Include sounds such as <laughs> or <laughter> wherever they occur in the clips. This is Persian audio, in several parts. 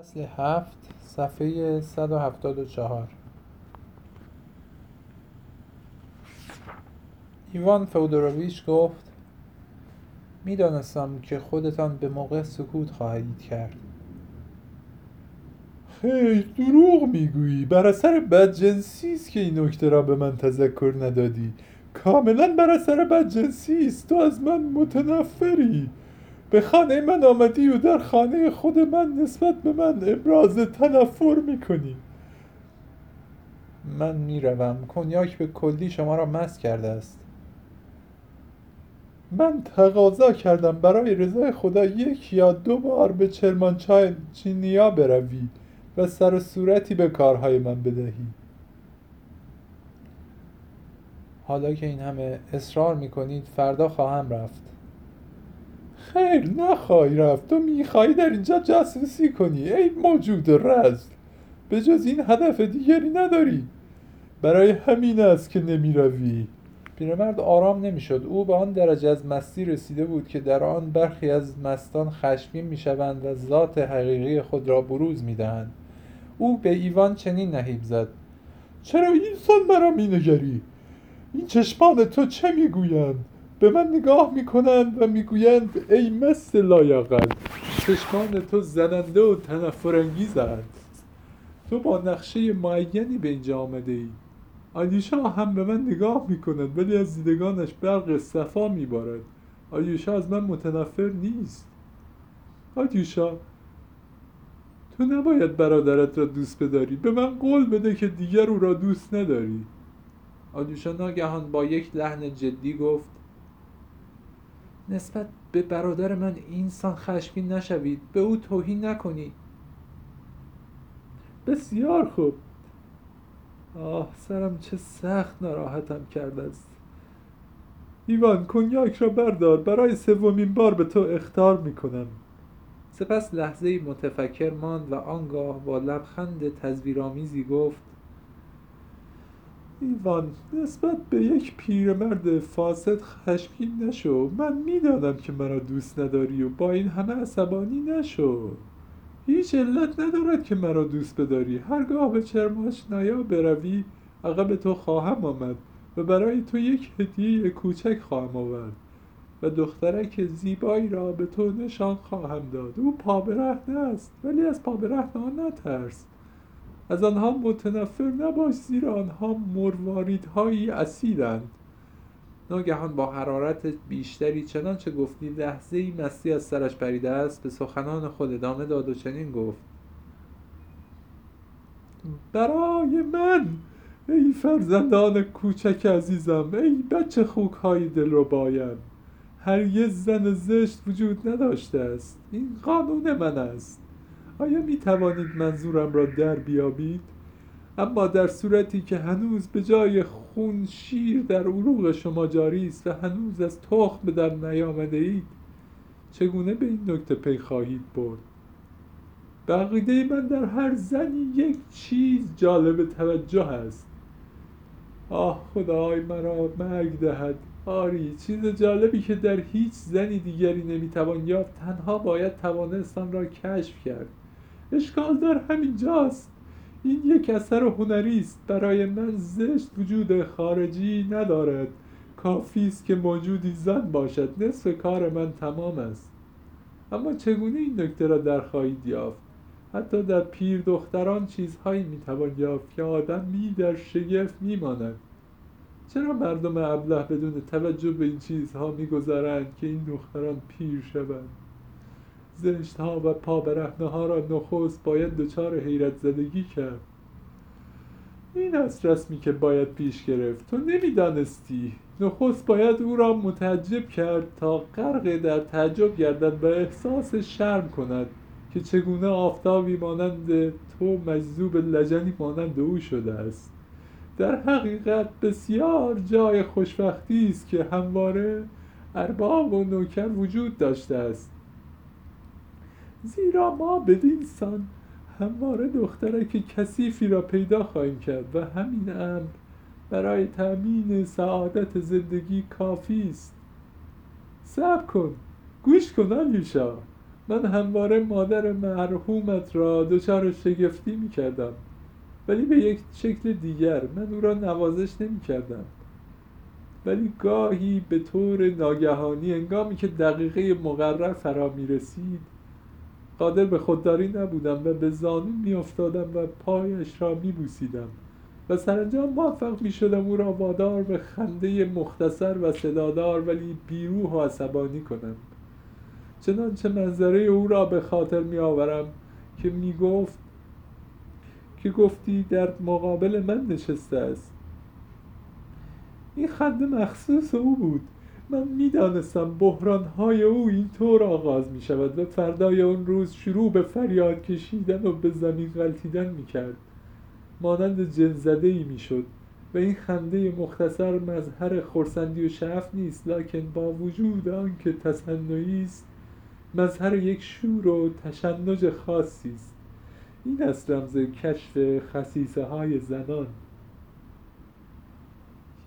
فصل هفت صفحه 174 ایوان فودورویچ گفت می‌دانستم که خودتان به موقع سکوت خواهید کرد. خیر دروغ می‌گویی! بر اثر بدجنسی است که این نکته را به من تذکر ندادی. کاملا بر اثر بدجنسی است! تو از من متنفری! به خانه من آمدی و در خانه خود من نسبت به من ابراز تنفر می‌کنی. من می‌روم. کنیاک به کلی شما را مست کرده است. من تقاضا کردم برای رضای خدا یک یا دو بار به چینیا بروی و سر و صورتی به کارهای من بدهی. حالا که این همه اصرار می‌کنید فردا خواهم رفت. خیر نخواهی رفت. تو می‌خواهی در اینجا جاسوسی کنی. ای موجود رزل به جز این هدف دیگری نداری. برای همین است که نمی‌روی. پیرمرد آرام نمی‌شد. او به آن درجه از مستی رسیده بود که در آن برخی از مستان خشمگین می‌شوند و ذات حقیقی خود را بروز می‌دهند. او به ایوان چنین نهیب زد. چرا اینسان مرا مینگری؟ این چشمان تو چه می‌گویند؟ به من نگاه می‌کنند و می‌گویند ای مست لایقل چشمان تو زننده و تنفرانگیزند تو با نقشه معینی به اینجا آمده ای. هم به من نگاه می‌کند ولی از دیدگانش برق صفا میبارد. آلیوشا از من متنفر نیست. آلیوشا تو نباید برادرت را دوست بداری. به من قول بده که دیگر او را دوست نداری. آلیوشا ناگهان با یک لحن جدی گفت نسبت به برادر من اینسان خشمگین نشوید. به او توهین نکنید بسیار خوب. آه سرم چه سخت ناراحتم کرده است. ایوان کنیاک را بردار. برای سومین بار به تو اختار می‌کنم. سپس لحظه متفکر ماند و آنگاه با لبخند تزویرآمیزی گفت ایوان نسبت به یک پیرمرد فاسد خشمگین نشو. من می‌دانم که مرا دوست نداری و با این همه عصبانی نشو. هیچ علت ندارد که مرا دوست بداری. هرگاه به چرماشنایا بروی عقب تو خواهم آمد و برای تو یک هدیه کوچک خواهم آورد و دخترک زیبایی را به تو نشان خواهم داد. او پابرهنه است ولی از پابرهنه نترس. از آنها متنفر نباش زیرا آنها مرواریدهایی اصیلند. ناگهان با حرارت بیشتری چنانچه گفتی لحظه ای مستی از سرش پریده است به سخنان خود ادامه داد و چنین گفت. برای من ای فرزندان کوچک عزیزم ای بچه خوک های دل رو بایم هرگز زن زشت وجود نداشته است. این قانون من است. آیا می توانید منظورم را در بیابید؟ اما در صورتی که هنوز به جای خون شیر در عروق شما جاری است و هنوز از تخم در نیامده اید چگونه به این نکته پی خواهید برد؟ بقیده من در هر زنی یک چیز جالب توجه است. آه خدای مرا مرگ دهد. آری چیز جالبی که در هیچ زنی دیگری نمی‌توان یافت تنها باید توانست آن را کشف کرد. اشکال در همینجاست این یک اثر هنری است. برای من زشت وجود خارجی ندارد. کافی است که موجودی زن باشد. نصف کار من تمام است. اما چگونه این نکته را در خواهید یافت؟ حتی در پیر دختران چیزهایی می‌توان یافت که آدمی در شگفت میماند. چرا مردم ابله بدون توجه به این چیزها میگذرند که این دختران پیر شوند؟ زشت ها و پابرهنه ها را نخست باید دچار حیرت زدگی کرد. این است رسمی که باید پیش گرفت. تو نمی‌دانستی. نخست باید او را متعجب کرد تا غرق در تعجب گردد و احساس شرم کند که چگونه آفتابی مانند تو مجذوب لجنی مانند او شده است. در حقیقت بسیار جای خوشبختی است که همواره ارباب و نوکر وجود داشته است. زیرا ما بدین سان همواره دخترک کثیفی را پیدا خواهیم کرد و همین امر برای تأمین سعادت زندگی کافی است. صبر کن. گوش کن آلیوشا من همواره مادر مرحومت را دچار شگفتی می کردم ولی به یک شکل دیگر من او را نوازش نمی کردم ولی گاهی به طور ناگهانی انگامی که دقیقه مقرر فرا می رسید قادر به خودداری نبودم و به زانو می افتادم و پایش را می بوسیدم و سرانجام موفق می شدم او را وادار به خنده مختصر و صدادار ولی بیروح و عصبانی کنم. چنانچه منظره او را به خاطر می آورم که می گفت که گفتی در مقابل من نشسته است. این خنده مخصوص او بود. من می‌دانستم بحرانهای او اینطور آغاز می شود و فردای اون روز شروع به فریاد کشیدن و به زمین غلطیدن می کرد مانند جنزده ای می شد و این خنده مختصر مظهر خورسندی و شعف نیست لکن با وجود آنکه تصنعی است مظهر یک شور و تشنج خاصی است. این است رمز کشف خصیصه های زنان.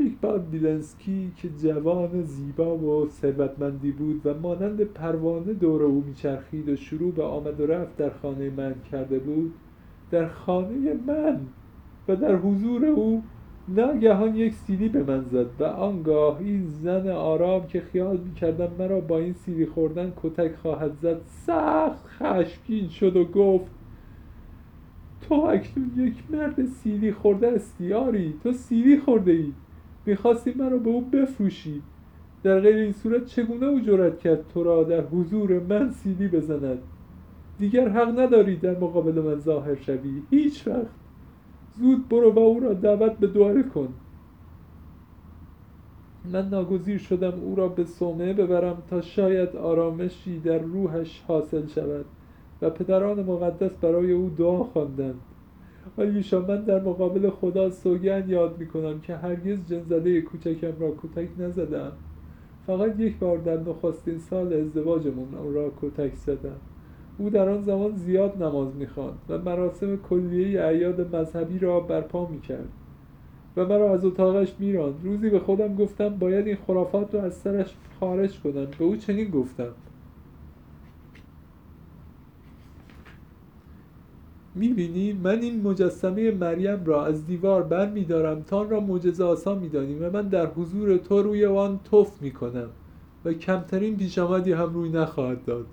یک بار بیلنسکی که جوان زیبا و ثروتمندی بود و مانند پروانه دور او میچرخید و شروع به آمد و رفت در خانه من کرده بود در خانه من و در حضور او ناگهان یک سیلی به من زد و آنگاه این زن آرام که خیال می‌کردم مرا با این سیلی خوردن کتک خواهد زد سخت خشمگین شد و گفت تو اکنون یک مرد سیلی خورده هستی آری تو سیلی خورده ای. می‌خواستی مرا به او بفروشی؟ در غیر این صورت چگونه او جرأت کرد تو را در حضور من سیلی بزند؟ دیگر حق نداری در مقابل من ظاهر شوی هیچ وقت. زود برو و او را دعوت به دوره کن. من ناگزیر شدم او را به صومعه ببرم تا شاید آرامشی در روحش حاصل شود و پدران مقدس برای او دعا خواندند. آلیوشا من در مقابل خدا سوگن یاد می‌کنم که هرگز جنزده کوچکم را کتک نزدم. فقط یک بار در نخستین سال ازدواجمون را کتک زدم. او در آن زمان زیاد نماز می‌خواند و مراسم کلیه اعیاد مذهبی را برپا می‌کرد و مرا از اتاقش میراند. روزی به خودم گفتم باید این خرافات رو از سرش خارج کنم. به او چنین گفتم. می‌بینی؟ من این مجسمه مریم را از دیوار بر میدارم تا آن را معجزه آسا میدانی و من در حضور تو روی آن توف می‌کنم و کمترین پیشامدی هم روی نخواهد داد.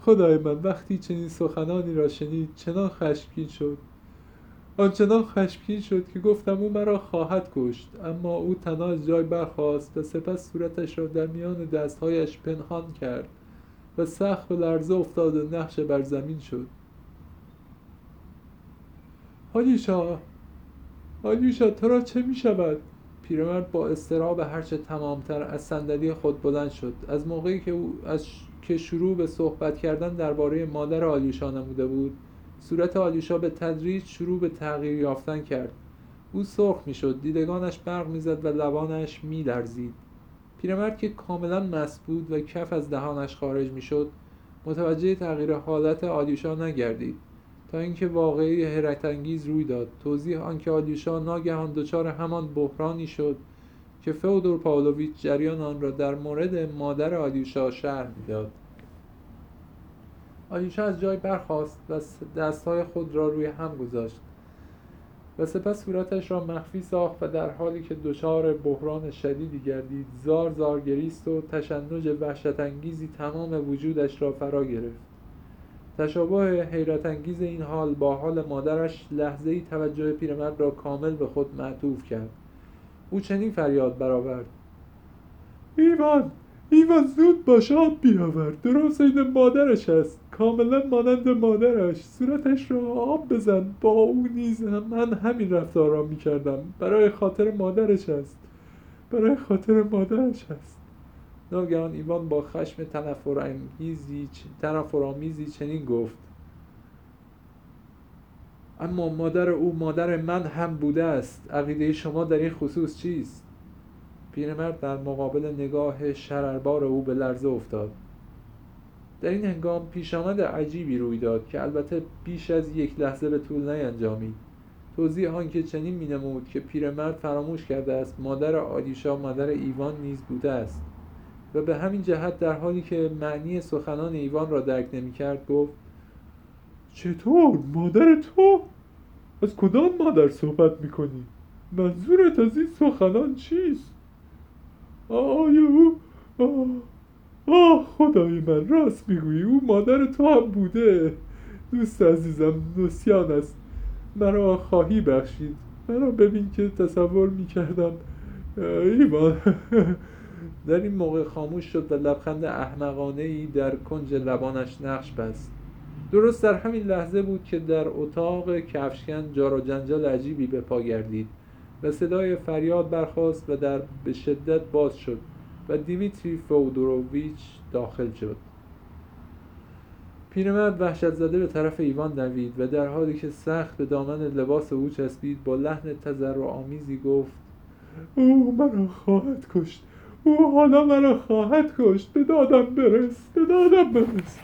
خدای من وقتی چنین سخنانی را شنید چنان خشمگین شد. آنچنان خشمگین شد که گفتم او مرا خواهد کشت اما او تنها از جای برخاست و سپس صورتش را در میان دستهایش پنهان کرد و سخت به لرزه افتاد و نقش بر زمین شد. آلیوشا آلیوشا تو را چه می شود؟ پیرمرد با استراب هرچه تمامتر از صندلی خود بلند شد. از موقعی که او از که شروع به صحبت کردن درباره مادر آلیوشا نموده بود صورت آلیوشا به تدریج شروع به تغییر یافتن کرد. او سرخ می‌شد دیدگانش برق می‌زد و لبانش میلرزید. پیرمرد که کاملا مست بود و کف از دهانش خارج می‌شد متوجه تغییر حالت آلیوشا نگردید. تا اینکه واقعی حیرت انگیز روی داد. توضیح آنکه آلیوشا ناگهان دچار همان بحرانی شد که فئودور پاولویچ جریان آن را در مورد مادر آلیوشا شرح می‌داد. آلیوشا از جای برخاست و دستهای خود را روی هم گذاشت و سپس صورتش را مخفی ساخت و در حالی که دچار بحران شدیدی گردید زار زار گریست و تشنج وحشت انگیزی تمام وجودش را فرا گرفت. تشابه حیرت انگیز این حال با حال مادرش لحظه ای توجه پیرمرد را کامل به خود معطوف کرد. او چنین فریاد برآورد. ایوان ایوان زود باش آب بیاور درست این مادرش است. کاملا مانند مادرش. صورتش را آب بزن. با او نیز من همین رفتار را می‌کردم. برای خاطر مادرش است. برای خاطر مادرش است. ناگهان ایوان با خشم تنفرآمیزی چنین گفت اما مادر او مادر من هم بوده است. عقیده شما در این خصوص چیست؟ پیرمرد در مقابل نگاه شرربار او به لرزه افتاد. در این هنگام پیشامد عجیبی روی داد که البته بیش از یک لحظه به طول نینجامید توضیح آنکه چنین مینمود که پیرمرد فراموش کرده است مادر آلیشا مادر ایوان نیز بوده است. و به همین جهت در حالی که معنی سخنان ایوان را درک نمی‌کرد گفت چطور؟ مادر تو؟ از کدام مادر صحبت می‌کنی؟ منظورت از این سخنان چیست؟ آیا او آه, آه خدای من راست می‌گویی او مادر تو هم بوده. دوست عزیزم نسیان است. مرا خواهی بخشید. مرا ببین که تصور می‌کردم ایوان <laughs> در این موقع خاموش شد و لبخند احمقانه ای در کنج لبانش نقش بست. درست در همین لحظه بود که در اتاق کفشکن جار جنجال عجیبی به پا گردید. و صدای فریاد برخاست و در به شدت باز شد و دیمیتری فودوروویچ داخل شد. پیرمرد وحشت زده به طرف ایوان دوید و در حالی که سخت به دامن لباس او چسبید با لحن آمیزی گفت او مرا خواهد کشت. او حالا مرا خواهد کشت به دادم برس به دادم برس.